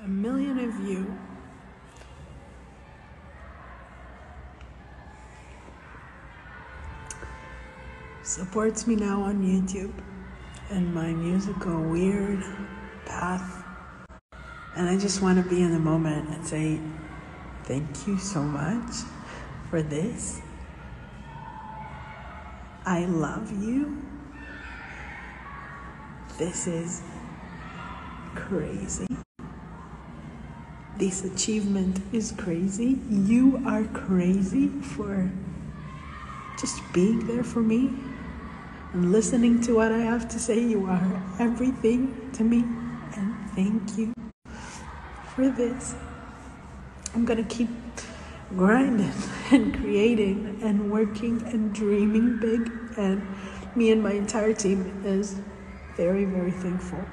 a million of you supports me now on YouTube and my musical weird path. And I just want to be in the moment and say thank you so much for this. I love you. This is crazy. This achievement is crazy. You are crazy for just being there for me and listening to what I have to say. You are everything to me, and thank you for this. I'm gonna keep grinding and creating and working and dreaming big, and me and my entire team is very, very thankful.